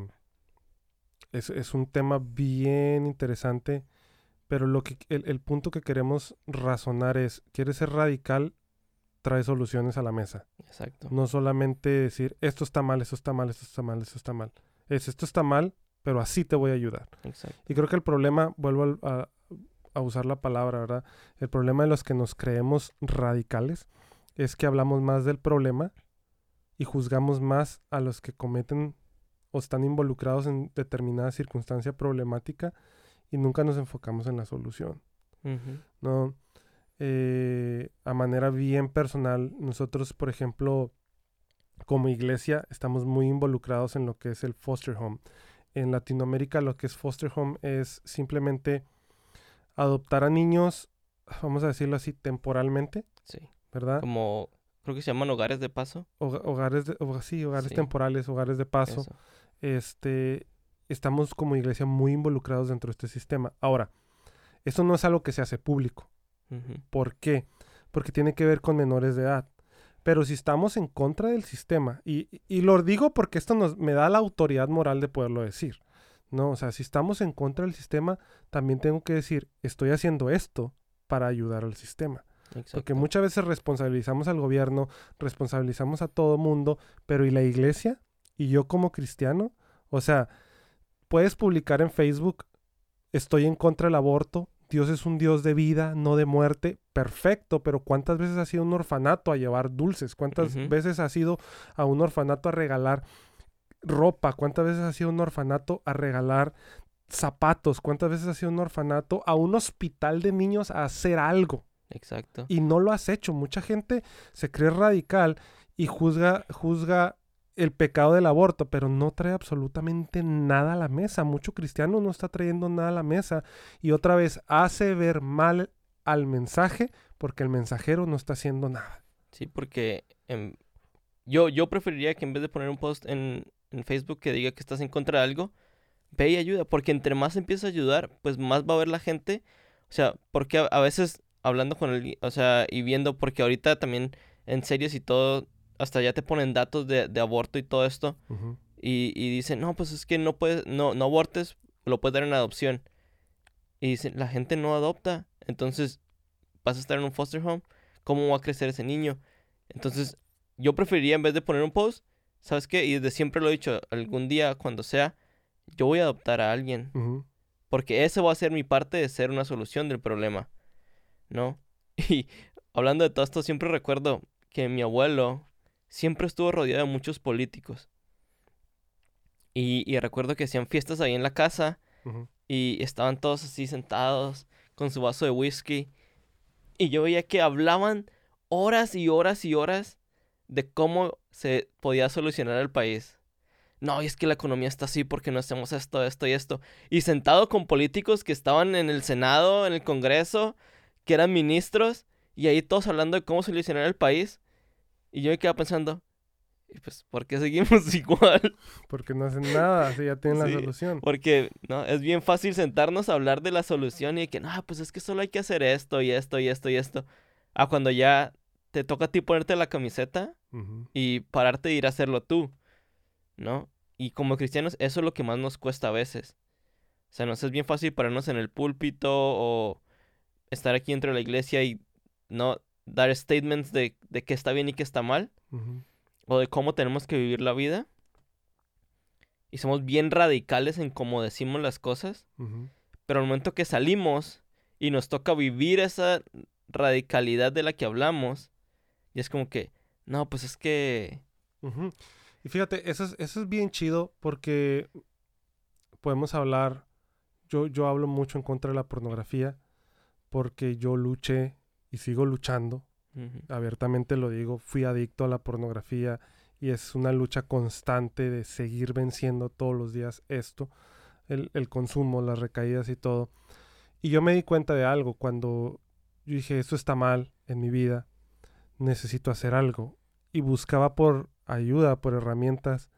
Speaker 2: es, es un tema bien interesante, pero lo que, el, el punto que queremos razonar es, ¿quieres ser radical? Trae soluciones a la mesa.
Speaker 3: Exacto.
Speaker 2: No solamente decir, esto está mal, esto está mal, esto está mal, esto está mal. Es, esto está mal, pero así te voy a ayudar.
Speaker 3: Exacto.
Speaker 2: Y creo que el problema, vuelvo a, a usar la palabra, ¿verdad? El problema de los que nos creemos radicales es que hablamos más del problema y juzgamos más a los que cometen o están involucrados en determinada circunstancia problemática y nunca nos enfocamos en la solución. ¿no? Eh, a manera bien personal, nosotros, por ejemplo, como iglesia estamos muy involucrados en lo que es el foster home. En Latinoamérica lo que es foster home es simplemente adoptar a niños, vamos a decirlo así, temporalmente,
Speaker 3: Sí.
Speaker 2: ¿verdad?
Speaker 3: Como, creo que se llaman hogares de paso.
Speaker 2: Hoga- hogares, de, sí, hogares
Speaker 3: Sí.
Speaker 2: temporales, hogares de paso.
Speaker 3: Eso.
Speaker 2: Este, estamos como iglesia muy involucrados dentro de este sistema. Ahora, esto no es algo que se hace público. ¿Por qué? Porque tiene que ver con menores de edad. Pero si estamos en contra del sistema, y, y lo digo porque esto nos, me da la autoridad moral de poderlo decir, ¿no? O sea, si estamos en contra del sistema, también tengo que decir, estoy haciendo esto para ayudar al sistema. Porque muchas veces responsabilizamos al gobierno, responsabilizamos a todo mundo, pero ¿y la iglesia? ¿Y yo como cristiano? O sea, puedes publicar en Facebook, estoy en contra del aborto, Dios es un Dios de vida, no de muerte, perfecto, pero ¿cuántas veces has ido a un orfanato a llevar dulces? ¿Cuántas veces has ido a un orfanato a regalar ropa? ¿Cuántas veces has ido a un orfanato a regalar zapatos? ¿Cuántas veces has ido a un orfanato a un hospital de niños a hacer algo?
Speaker 3: Exacto.
Speaker 2: y no lo has hecho. Mucha gente se cree radical y juzga, juzga el pecado del aborto, pero no trae absolutamente nada a la mesa. Mucho cristiano no está trayendo nada a la mesa y otra vez hace ver mal al mensaje porque el mensajero no está haciendo nada.
Speaker 3: Sí, porque em, yo, yo preferiría que en vez de poner un post en, en Facebook que diga que estás en contra de algo, ve y ayuda, porque entre más empiezas a ayudar, pues más va a ver la gente. O sea, porque a, veces hablando con el, o sea, y viendo, porque ahorita también en series y todo, hasta ya te ponen datos de, de aborto y todo esto, y, y dicen, no, pues es que no puedes, no, no abortes, lo puedes dar en adopción. Y dicen, la gente no adopta, entonces vas a estar en un foster home, ¿cómo va a crecer ese niño? Entonces, yo preferiría en vez de poner un post, ¿sabes qué? Y desde siempre lo he dicho, algún día, cuando sea, yo voy a adoptar a alguien, porque eso va a ser mi parte de ser una solución del problema, ¿no? <laughs> Y hablando de todo esto, siempre recuerdo que mi abuelo siempre estuvo rodeado de muchos políticos. Y, y recuerdo que hacían fiestas ahí en la casa y estaban todos así sentados con su vaso de whisky. Y yo veía que hablaban horas y horas y horas de cómo se podía solucionar el país. No, y es que la economía está así porque no hacemos esto, esto y esto. Y sentado con políticos que estaban en el Senado, en el Congreso, que eran ministros, y ahí todos hablando de cómo solucionar el país. Y yo me quedaba pensando, "Y pues, ¿por qué seguimos <laughs> igual?
Speaker 2: Porque no hacen nada, si ya tienen
Speaker 3: Sí.
Speaker 2: la solución.
Speaker 3: Porque, ¿no? Es bien fácil sentarnos a hablar de la solución y de que, no, pues es que solo hay que hacer esto y esto y esto y esto. A cuando ya te toca a ti ponerte la camiseta y pararte de ir a hacerlo tú, ¿no? Y como cristianos, eso es lo que más nos cuesta a veces. O sea, nos es bien fácil pararnos en el púlpito o estar aquí dentro de la iglesia y no dar statements de, de qué está bien y qué está mal o de cómo tenemos que vivir la vida. Y somos bien radicales en cómo decimos las cosas. Pero al momento que salimos y nos toca vivir esa radicalidad de la que hablamos, y es como que, no, pues es que...
Speaker 2: Y fíjate, eso es, eso es bien chido porque podemos hablar, yo, yo hablo mucho en contra de la pornografía porque yo luché y sigo luchando, abiertamente lo digo, fui adicto a la pornografía y es una lucha constante de seguir venciendo todos los días esto, el, el consumo, las recaídas y todo. Y yo me di cuenta de algo cuando yo dije, esto está mal en mi vida, necesito hacer algo. Y buscaba por ayuda, por herramientas,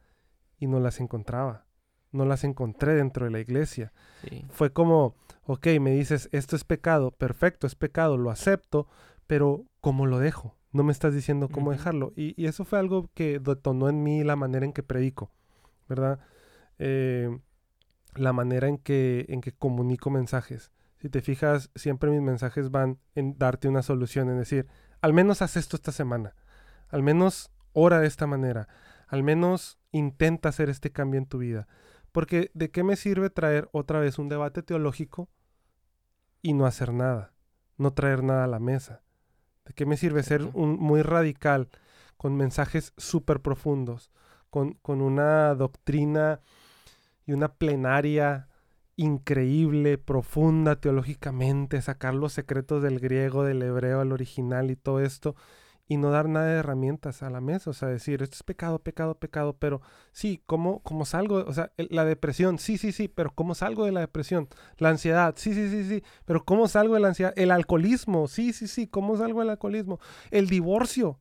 Speaker 2: y no las encontraba. No las encontré dentro de la iglesia.
Speaker 3: sí,
Speaker 2: Fue como, ok, me dices, esto es pecado, perfecto, es pecado, lo acepto, pero ¿cómo lo dejo? No me estás diciendo cómo dejarlo. Y, y eso fue algo que detonó en mí la manera en que predico, ¿verdad? Eh, la manera en que, en que comunico mensajes. Si te fijas, siempre mis mensajes van en darte una solución, en decir, al menos haz esto esta semana, al menos ora de esta manera, al menos intenta hacer este cambio en tu vida. Porque ¿de qué me sirve traer otra vez un debate teológico y no hacer nada? No traer nada a la mesa. ¿De qué me sirve ser un, muy radical, con mensajes súper profundos, con, con una doctrina y una plenaria increíble, profunda teológicamente, sacar los secretos del griego, del hebreo al original y todo esto, y no dar nada de herramientas a la mesa. O sea, decir, esto es pecado, pecado, pecado, pero sí, ¿cómo, cómo salgo? O sea, la depresión, sí, sí, sí, pero ¿cómo salgo de la depresión? La ansiedad, sí, sí, sí, sí, pero ¿cómo salgo de la ansiedad? El alcoholismo, sí, sí, sí, ¿cómo salgo del alcoholismo? El divorcio,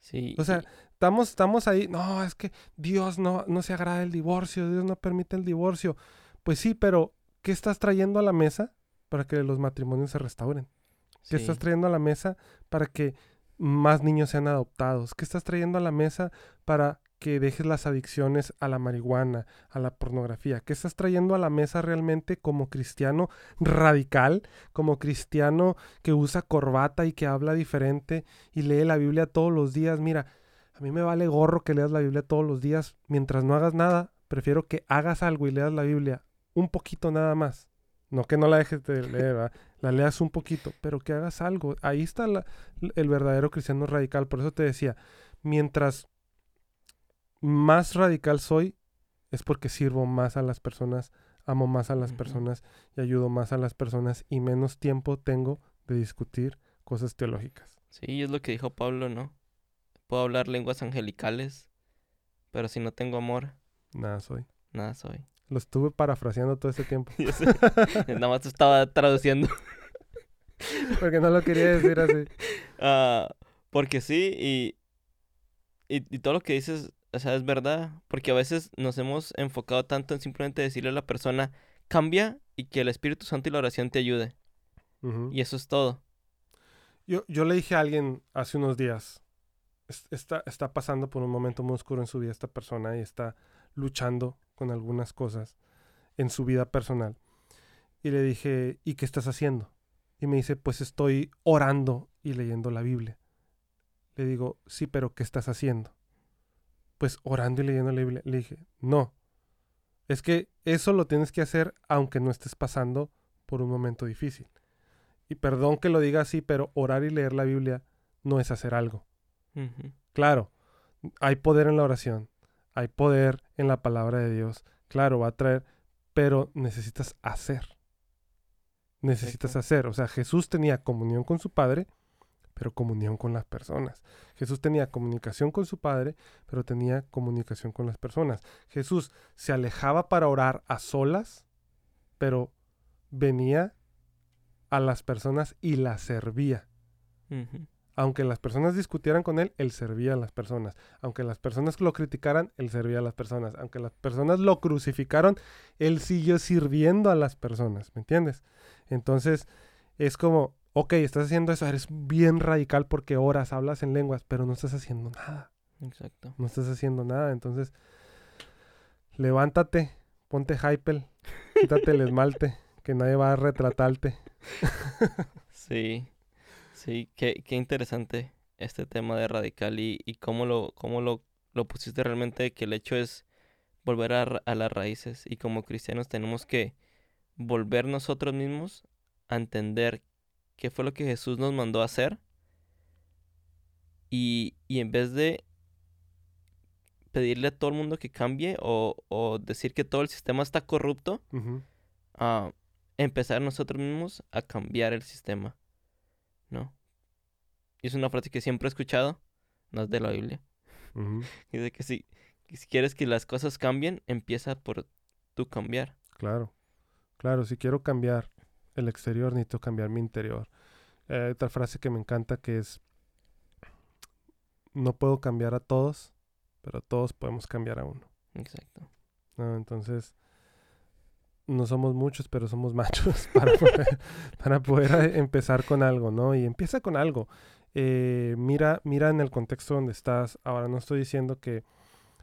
Speaker 3: Sí.
Speaker 2: o sea,
Speaker 3: y-
Speaker 2: estamos, estamos ahí, no, es que Dios no, no se agrada el divorcio, Dios no permite el divorcio. Pues sí, pero ¿qué estás trayendo a la mesa para que los matrimonios se restauren? ¿Qué
Speaker 3: sí.
Speaker 2: estás trayendo a la mesa para que más niños sean adoptados? ¿Qué estás trayendo a la mesa para que dejes las adicciones a la marihuana, a la pornografía? ¿Qué estás trayendo a la mesa realmente como cristiano radical, como cristiano que usa corbata y que habla diferente y lee la Biblia todos los días? Mira, a mí me vale gorro que leas la Biblia todos los días. Mientras no hagas nada, prefiero que hagas algo y leas la Biblia un poquito nada más. No que no la dejes de leer, ¿verdad? La leas un poquito, pero que hagas algo. Ahí está la- el verdadero cristiano radical. Por eso te decía, mientras más radical soy, es porque sirvo más a las personas, amo más a las personas y ayudo más a las personas y menos tiempo tengo de discutir cosas teológicas.
Speaker 3: Sí, es lo que dijo Pablo, ¿no? Puedo hablar lenguas angelicales, pero si no tengo amor,
Speaker 2: Nada soy.
Speaker 3: nada soy.
Speaker 2: Lo estuve parafraseando todo este tiempo. <laughs>
Speaker 3: Nada más estaba traduciendo. <laughs> <laughs>
Speaker 2: porque no lo quería decir así. <laughs>
Speaker 3: Ah, porque sí, y, y, y todo lo que dices, o sea, es verdad. Porque a veces nos hemos enfocado tanto en simplemente decirle a la persona, cambia y que el Espíritu Santo y la oración te ayude. Y eso es todo.
Speaker 2: Yo, yo le dije a alguien hace unos días, es- está, está pasando por un momento muy oscuro en su vida esta persona y está luchando con algunas cosas en su vida personal. Y le dije, ¿y qué estás haciendo? Y me dice, pues estoy orando y leyendo la Biblia. Le digo, sí, pero ¿qué estás haciendo? Pues orando y leyendo la Biblia. Le dije, no. Es que eso lo tienes que hacer aunque no estés pasando por un momento difícil. Y perdón que lo diga así, pero orar y leer la Biblia no es hacer algo. Claro, hay poder en la oración, hay poder en la palabra de Dios. Claro, va a traer, pero necesitas hacer. Necesitas hacer. O sea, Jesús tenía comunión con su Padre, pero comunión con las personas. Jesús tenía comunicación con su Padre, pero tenía comunicación con las personas. Jesús se alejaba para orar a solas, pero venía a las personas y las servía. Aunque las personas discutieran con él, él servía a las personas. Aunque las personas lo criticaran, él servía a las personas. Aunque las personas lo crucificaron, él siguió sirviendo a las personas. ¿Me entiendes? Entonces, es como, ok, estás haciendo eso, eres bien radical porque oras, hablas en lenguas, pero no estás haciendo nada.
Speaker 3: Exacto.
Speaker 2: No estás haciendo nada. Entonces, levántate, ponte hypel, quítate el esmalte, que nadie va a retratarte. <laughs>
Speaker 3: Sí, sí, qué, qué interesante este tema de radical y, y cómo lo, cómo lo, lo pusiste realmente, que el hecho es volver a, a las raíces y como cristianos tenemos que volver nosotros mismos a entender qué fue lo que Jesús nos mandó a hacer y, y en vez de pedirle a todo el mundo que cambie o, o decir que todo el sistema está corrupto,
Speaker 2: Ujú.
Speaker 3: a empezar nosotros mismos a cambiar el sistema, ¿no? Y es una frase que siempre he escuchado, no es de la Biblia. <laughs> Dice que si, que si quieres que las cosas cambien, empieza por tú cambiar.
Speaker 2: Claro, claro, si quiero cambiar el exterior, necesito cambiar mi interior. Eh, hay otra frase que me encanta que es, no puedo cambiar a todos, pero todos podemos cambiar a uno.
Speaker 3: Exacto.
Speaker 2: ¿no? Entonces, no somos muchos, pero somos machos <laughs> para poder, para poder eh, empezar con algo, ¿no? Y empieza con algo. Eh, mira, mira en el contexto donde estás. Ahora, no estoy diciendo que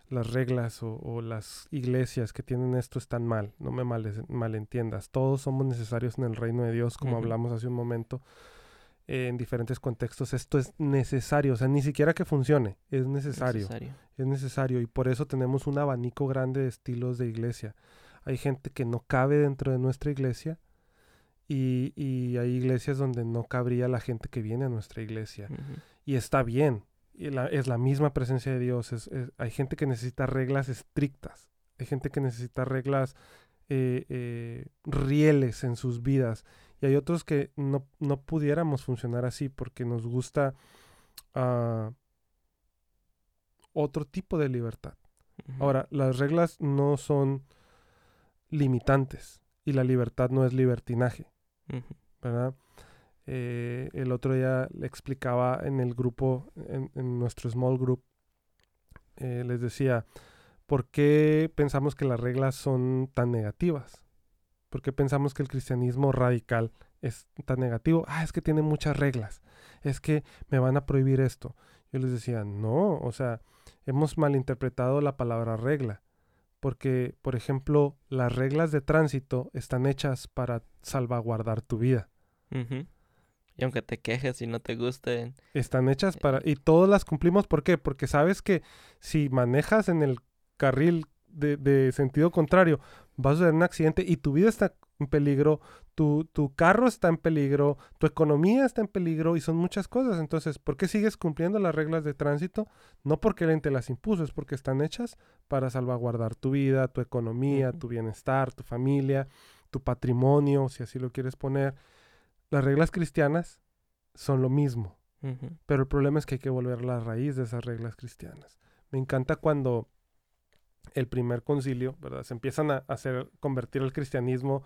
Speaker 2: las reglas o, o las iglesias que tienen esto están mal, no me malentiendas. Todos somos necesarios en el reino de Dios, como hablamos hace un momento, eh, en diferentes contextos. Esto es necesario, o sea, ni siquiera que funcione, es necesario
Speaker 3: Necesario.
Speaker 2: es necesario y por eso tenemos un abanico grande de estilos de iglesia. Hay gente que no cabe dentro de nuestra iglesia y, y hay iglesias donde no cabría la gente que viene a nuestra iglesia. Y está bien, y la- es la misma presencia de Dios. es- es- hay gente que necesita reglas estrictas, hay gente que necesita reglas eh, eh, rieles en sus vidas y hay otros que no, no pudiéramos funcionar así porque nos gusta ah, otro tipo de libertad. Ahora, las reglas no son limitantes y la libertad no es libertinaje. ¿verdad? Eh, el otro día le explicaba en el grupo, en, en nuestro small group, eh, les decía, ¿por qué pensamos que las reglas son tan negativas? ¿Por qué pensamos que el cristianismo radical es tan negativo? Ah, es que tiene muchas reglas, es que me van a prohibir esto. Yo les decía, no, o sea, hemos malinterpretado la palabra regla, porque, por ejemplo, las reglas de tránsito están hechas para salvaguardar tu vida.
Speaker 3: Y aunque te quejes y no te gusten,
Speaker 2: Están hechas para... Y todas las cumplimos, ¿por qué? Porque sabes que si manejas en el carril de, de sentido contrario, vas a tener un accidente y tu vida está en peligro, tu, tu carro está en peligro, tu economía está en peligro y son muchas cosas. Entonces, ¿por qué sigues cumpliendo las reglas de tránsito? No porque alguien te las impuso, es porque están hechas para salvaguardar tu vida, tu economía, tu bienestar, tu familia, tu patrimonio, si así lo quieres poner. Las reglas cristianas son lo mismo. Pero el problema es que hay que volver a la raíz de esas reglas cristianas. Me encanta cuando el primer concilio, ¿verdad? Se empiezan a hacer, convertir al cristianismo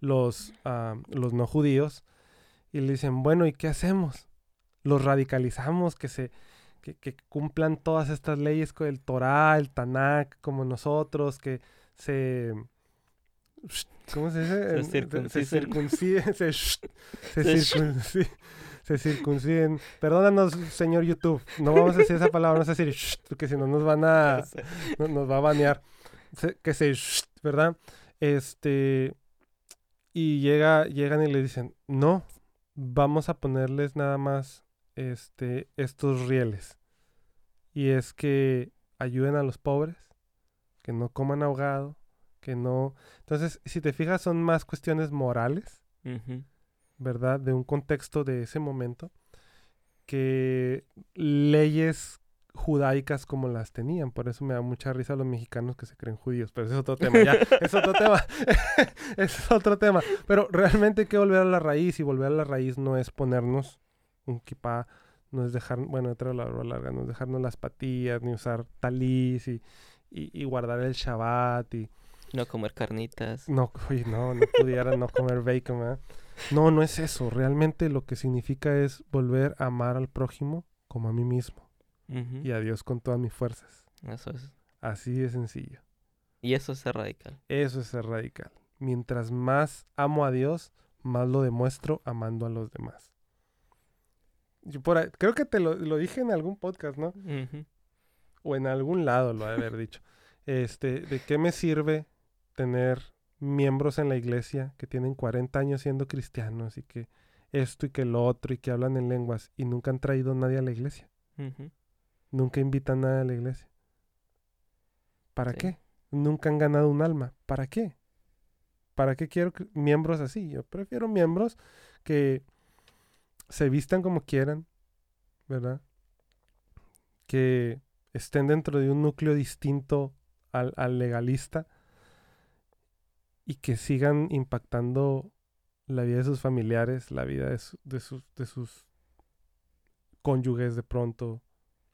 Speaker 2: los, ah, los no judíos y le dicen, bueno, ¿y qué hacemos? Los radicalizamos, que se que, que cumplan todas estas leyes con el Torah, el Tanakh, como nosotros, que se... ¿Cómo se dice?
Speaker 3: Se
Speaker 2: En- Se
Speaker 3: circunciden.
Speaker 2: Se <laughs> circunciden. Se circunciden. Perdónanos, señor YouTube. No vamos a decir esa palabra, vamos a decir "Shh", porque si no nos van a... <laughs> no- nos va a banear. Se- que se... "Shh", ¿Verdad? Este... Y llega, llegan y le dicen, no, vamos a ponerles nada más este, estos rieles. Y es que ayuden a los pobres, que no coman ahogado, que no... Entonces, si te fijas, son más cuestiones morales,
Speaker 3: Ujú.
Speaker 2: ¿Verdad? De un contexto de ese momento, que leyes judaicas como las tenían. Por eso me da mucha risa a los mexicanos que se creen judíos. Pero ese es otro tema, ya. <laughs> es otro tema. <laughs> Es otro tema. Pero realmente hay que volver a la raíz. Y volver a la raíz no es ponernos un kipá, no es dejar, bueno, otra la barba larga, no es dejarnos las patillas, ni usar talís y, y, y guardar el Shabbat y...
Speaker 3: No comer carnitas.
Speaker 2: No, <laughs> oye, no, no pudiera no comer bacon, ¿verdad? No, no es eso. Realmente lo que significa es volver a amar al prójimo como a mí mismo y a Dios con todas mis fuerzas.
Speaker 3: Eso es.
Speaker 2: Así de sencillo.
Speaker 3: Y eso es ser radical.
Speaker 2: Eso es ser radical. Mientras más amo a Dios, más lo demuestro amando a los demás. Yo por ahí- creo que te lo, lo dije en algún podcast, ¿no? O en algún lado lo de haber dicho. Este, ¿de qué me sirve tener miembros en la iglesia que tienen 40 años siendo cristianos y que esto y que lo otro y que hablan en lenguas y nunca han traído nadie a la iglesia? Nunca invitan a nadie a la iglesia. ¿Para
Speaker 3: Sí.
Speaker 2: qué? Nunca han ganado un alma. ¿Para qué? ¿Para qué quiero miembros así? Yo prefiero miembros que se vistan como quieran, ¿verdad? Que estén dentro de un núcleo distinto al, al legalista y que sigan impactando la vida de sus familiares, la vida de, su- de sus, de sus cónyuges de pronto,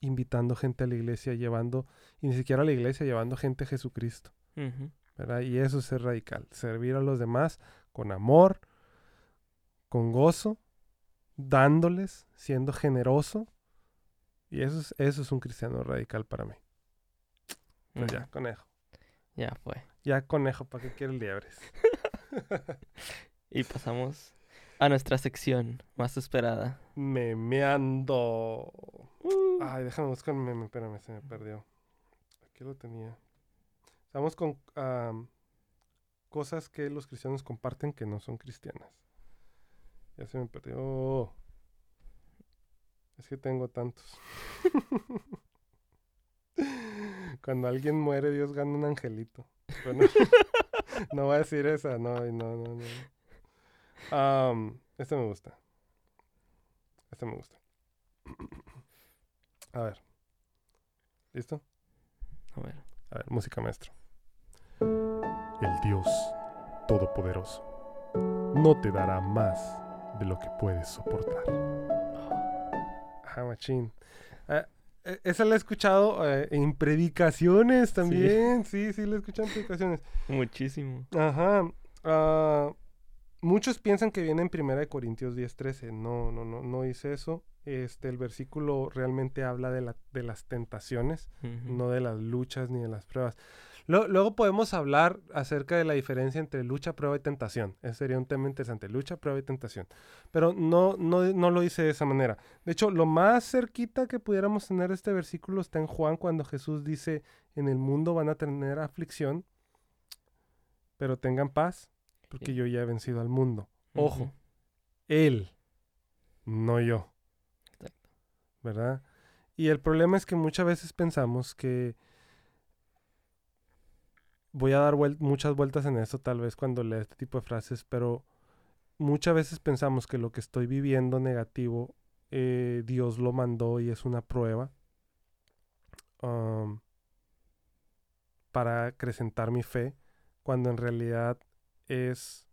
Speaker 2: invitando gente a la iglesia, llevando, y ni siquiera a la iglesia, llevando gente a Jesucristo. ¿verdad? Y eso es ser radical, servir a los demás con amor, con gozo, dándoles, siendo generoso. Y eso es, eso es un cristiano radical para mí. Pues ya, conejo.
Speaker 3: Ya fue.
Speaker 2: Ya conejo, ¿para qué quieres liebres? <laughs>
Speaker 3: Y pasamos a nuestra sección más esperada.
Speaker 2: Memeando. Ay, déjame buscar un meme, espérame, se me perdió. Aquí lo tenía. Estamos con cosas que los cristianos comparten que no son cristianas. Ya se me perdió. Es que tengo tantos. <laughs> Cuando alguien muere, Dios gana un angelito. Bueno, <laughs> no voy a decir esa, no, no, no, no. Am, este me gusta. Este me gusta. A ver. ¿Listo?
Speaker 3: A ver.
Speaker 2: A ver, música maestro. El Dios Todopoderoso no te dará más de lo que puedes soportar. Ajá, machín. E- esa la he escuchado eh, en predicaciones también. Sí, sí, la he escuchado en predicaciones.
Speaker 3: Muchísimo.
Speaker 2: Ajá. ah, muchos piensan que viene en 1 Corintios 10:13. No, no, no, no dice eso. Este, el versículo realmente habla de, la, de las tentaciones, no de las luchas ni de las pruebas. Lo- luego podemos hablar acerca de la diferencia entre lucha, prueba y tentación. Ese sería un tema interesante. Lucha, prueba y tentación. Pero no, no, no lo dice de esa manera. De hecho, lo más cerquita que pudiéramos tener este versículo está en Juan cuando Jesús dice, en el mundo van a tener aflicción, pero tengan paz, porque yo ya he vencido al mundo. Ojo. Él, no yo.
Speaker 3: Exacto.
Speaker 2: ¿Verdad? Y el problema es que muchas veces pensamos que voy a dar muchas vueltas en esto tal vez cuando lea este tipo de frases, pero muchas veces pensamos que lo que estoy viviendo negativo, eh, Dios lo mandó y es una prueba um, para acrecentar mi fe, cuando en realidad es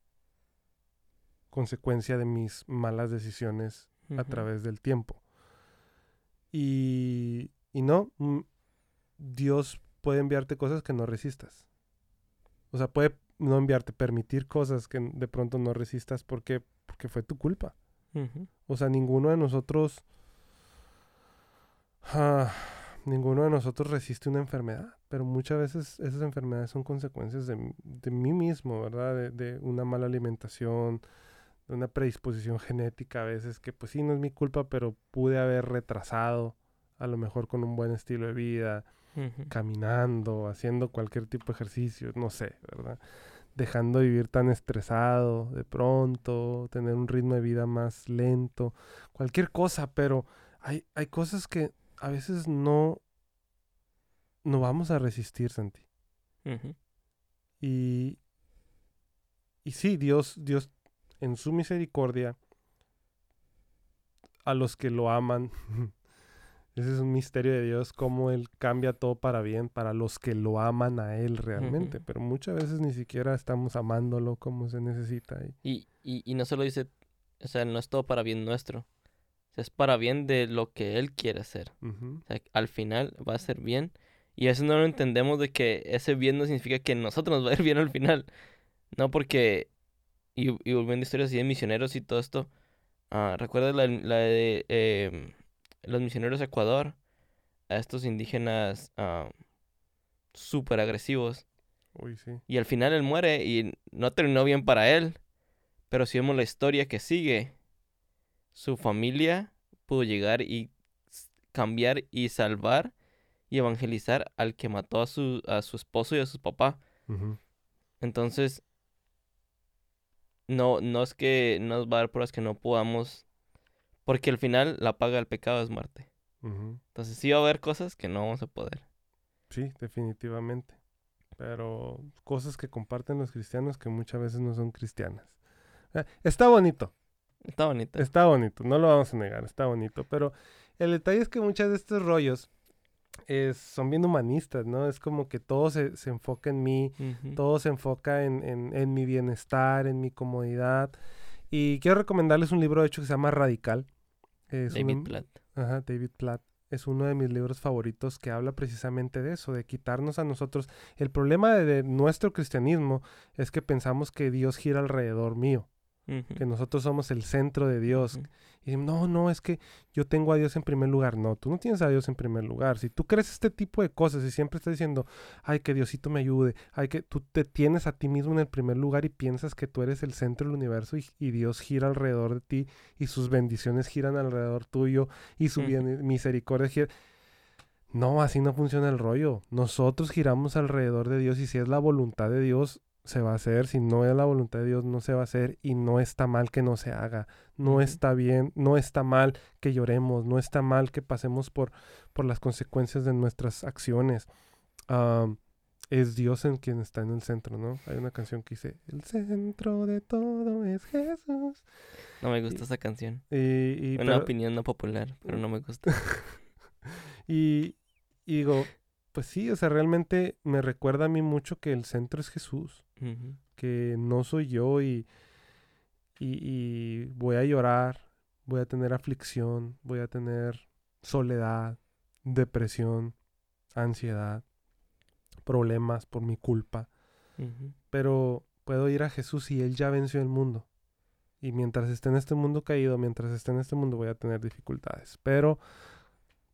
Speaker 2: consecuencia de mis malas decisiones a través del tiempo. Y, y no, mm, Dios puede enviarte cosas que no resistas. O sea, puede no enviarte, permitir cosas que de pronto no resistas porque, porque fue tu culpa. O sea, ninguno de nosotros, ah, ninguno de nosotros resiste una enfermedad, pero muchas veces esas enfermedades son consecuencias de, de mí mismo, ¿verdad? De, de una mala alimentación, de una predisposición genética a veces, que pues sí, no es mi culpa, pero pude haber retrasado, a lo mejor con un buen estilo de vida, Caminando, haciendo cualquier tipo de ejercicio, no sé, ¿verdad? Dejando de vivir tan estresado de pronto, tener un ritmo de vida más lento, cualquier cosa, pero hay, hay cosas que a veces no, no vamos a resistir, Santi. Y, y sí, Dios, Dios en su misericordia, a los que lo aman, <laughs> ese es un misterio de Dios, cómo Él cambia todo para bien para los que lo aman a Él realmente, pero muchas veces ni siquiera estamos amándolo como se necesita. y-
Speaker 3: Y, y, no solo dice, o sea, no es todo para bien nuestro. O sea, es para bien de lo que Él quiere hacer. O sea, al final va a ser bien. Y a veces no lo entendemos de que ese bien no significa que nosotros <laughs> nos va a ir bien al final. No porque, y, y volviendo a historias así de misioneros y todo esto, ah, ¿recuerdas la, la de em, los misioneros a Ecuador? A estos indígenas ah, súper agresivos.
Speaker 2: Uy, sí.
Speaker 3: Y al final él muere y no terminó bien para él. Pero si vemos la historia que sigue, su familia pudo llegar y cambiar y salvar y evangelizar al que mató a su, a su esposo y a su papá. Entonces, no, no es que nos va a dar pruebas que no podamos, porque al final la paga del pecado es muerte. Entonces sí va a haber cosas que no vamos a poder.
Speaker 2: Sí, definitivamente. Pero cosas que comparten los cristianos que muchas veces no son cristianas. Eh, Está bonito.
Speaker 3: Está bonito.
Speaker 2: Está bonito, no lo vamos a negar, está bonito, pero el detalle es que muchos de estos rollos eh, son bien humanistas, ¿no? Es como que todo se, se enfoca en mí,
Speaker 3: Ujú.
Speaker 2: todo se enfoca en, en- en mi bienestar, en mi comodidad. Y quiero recomendarles un libro, de hecho, que se llama Radical. Es
Speaker 3: David Platt.
Speaker 2: Ajá, David Platt. Es uno de mis libros favoritos que habla precisamente de eso, de quitarnos a nosotros. El problema de, de nuestro cristianismo es que pensamos que Dios gira alrededor mío, Que nosotros somos el centro de Dios,
Speaker 3: Ujú.
Speaker 2: y no, no, es que yo tengo a Dios en primer lugar. No, tú no tienes a Dios en primer lugar. Si tú crees este tipo de cosas y siempre estás diciendo, ay, que Diosito me ayude, ay, que tú te tienes a ti mismo en el primer lugar y piensas que tú eres el centro del universo y, y Dios gira alrededor de ti y sus bendiciones giran alrededor tuyo y su misericordia gira. No, así no funciona el rollo. Nosotros giramos alrededor de Dios y si es la voluntad de Dios, se va a hacer. Si no es la voluntad de Dios, no se va a hacer y no está mal que no se haga. No está bien, no está mal que lloremos, no está mal que pasemos por, por las consecuencias de nuestras acciones. Es Dios en quien está en el centro, ¿no? Hay una canción que dice, el centro de todo es Jesús.
Speaker 3: No me gusta esa canción.
Speaker 2: Y, y,
Speaker 3: Una
Speaker 2: pero-
Speaker 3: opinión no popular, pero no me gusta. <laughs>
Speaker 2: y, y digo, pues sí, o sea, realmente me recuerda a mí mucho que el centro es Jesús, Que no soy yo y, y, y voy a llorar, voy a tener aflicción, voy a tener soledad, depresión, ansiedad, problemas por mi culpa, pero puedo ir a Jesús y Él ya venció el mundo. Y mientras esté en este mundo caído, mientras esté en este mundo voy a tener dificultades. Pero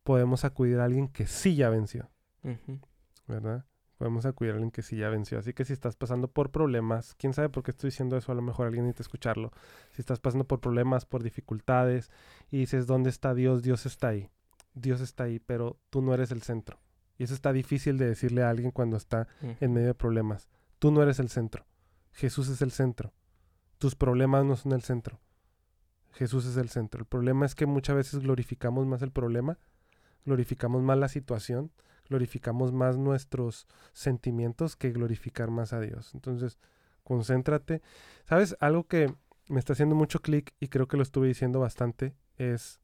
Speaker 2: podemos acudir a alguien que sí ya venció. ¿verdad? Podemos acudir a alguien que sí ya venció. Así que si estás pasando por problemas, quién sabe por qué estoy diciendo eso, a lo mejor alguien necesita escucharlo. Si estás pasando por problemas, por dificultades, y dices, ¿dónde está Dios? Dios está ahí. Dios está ahí, pero tú no eres el centro. Y eso está difícil de decirle a alguien cuando está
Speaker 3: Ujú.
Speaker 2: en medio de problemas. Tú no eres el centro. Jesús es el centro. Tus problemas no son el centro. Jesús es el centro. El problema es que muchas veces glorificamos más el problema, glorificamos más la situación, glorificamos más nuestros sentimientos que glorificar más a Dios. Entonces, concéntrate. ¿Sabes? Algo que me está haciendo mucho clic y creo que lo estuve diciendo bastante es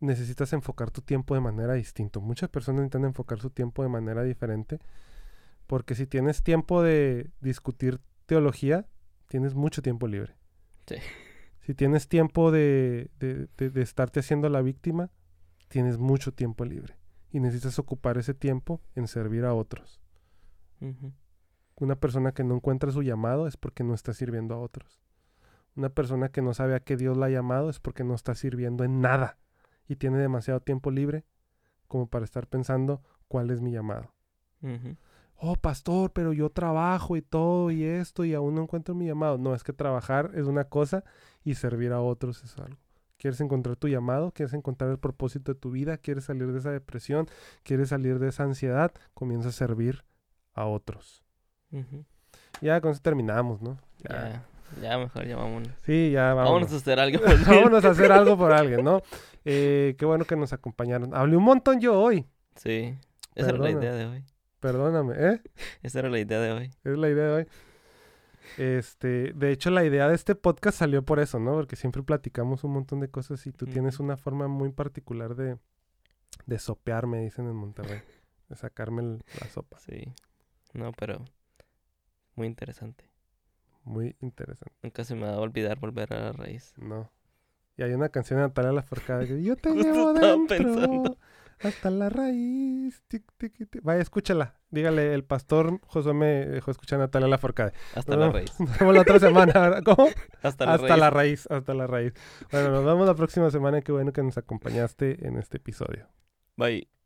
Speaker 2: necesitas enfocar tu tiempo de manera distinta. Muchas personas necesitan enfocar su tiempo de manera diferente porque si tienes tiempo de discutir teología, tienes mucho tiempo libre.
Speaker 3: Sí.
Speaker 2: Si tienes tiempo de, de, de- de estarte haciendo la víctima, tienes mucho tiempo libre. Y necesitas ocupar ese tiempo en servir a otros. Una persona que no encuentra su llamado es porque no está sirviendo a otros. Una persona que no sabe a qué Dios la ha llamado es porque no está sirviendo en nada y tiene demasiado tiempo libre como para estar pensando cuál es mi llamado. Oh, pastor, pero yo trabajo y todo y esto y aún no encuentro mi llamado. No, es que trabajar es una cosa y servir a otros es algo. ¿Quieres encontrar tu llamado? ¿Quieres encontrar el propósito de tu vida? ¿Quieres salir de esa depresión? ¿Quieres salir de esa ansiedad? Comienza a servir a otros. Ya con eso terminamos, ¿no? Ya.
Speaker 3: Ya, ya mejor ya vámonos.
Speaker 2: Sí, ya
Speaker 3: Vámonos
Speaker 2: vámonos.
Speaker 3: a hacer algo. <laughs> más bien.
Speaker 2: Vámonos a hacer algo por alguien, ¿no? <laughs> Eh, qué bueno que nos acompañaron. Hablé un montón yo hoy.
Speaker 3: Sí. Esa era la idea de hoy.
Speaker 2: Perdóname, ¿eh? <laughs>
Speaker 3: Esa era la idea de hoy.
Speaker 2: Es la idea de hoy. Este, de hecho, la idea de este podcast salió por eso, ¿no? Porque siempre platicamos un montón de cosas y tú tienes una forma muy particular de, de sopear, me dicen en Monterrey. De sacarme el- la sopa.
Speaker 3: Sí. No, pero muy interesante.
Speaker 2: Muy interesante,
Speaker 3: Nunca se me va a olvidar volver a la raíz.
Speaker 2: ¿no? Y hay una canción de Natalia Lafourcade que yo te llevo dentro
Speaker 3: pensando.
Speaker 2: Hasta la raíz. tic, tic, tic. Vaya, escúchala. Dígale, el pastor Josué me dejó escuchar a Natalia Lafourcade.
Speaker 3: Hasta
Speaker 2: Nos
Speaker 3: la
Speaker 2: vemos-
Speaker 3: raíz.
Speaker 2: Nos vemos la otra semana. ¿Cómo?
Speaker 3: Hasta la
Speaker 2: hasta
Speaker 3: raíz.
Speaker 2: la raíz, hasta la raíz. Bueno, nos vemos la próxima semana. Qué bueno que nos acompañaste en este episodio.
Speaker 3: Bye.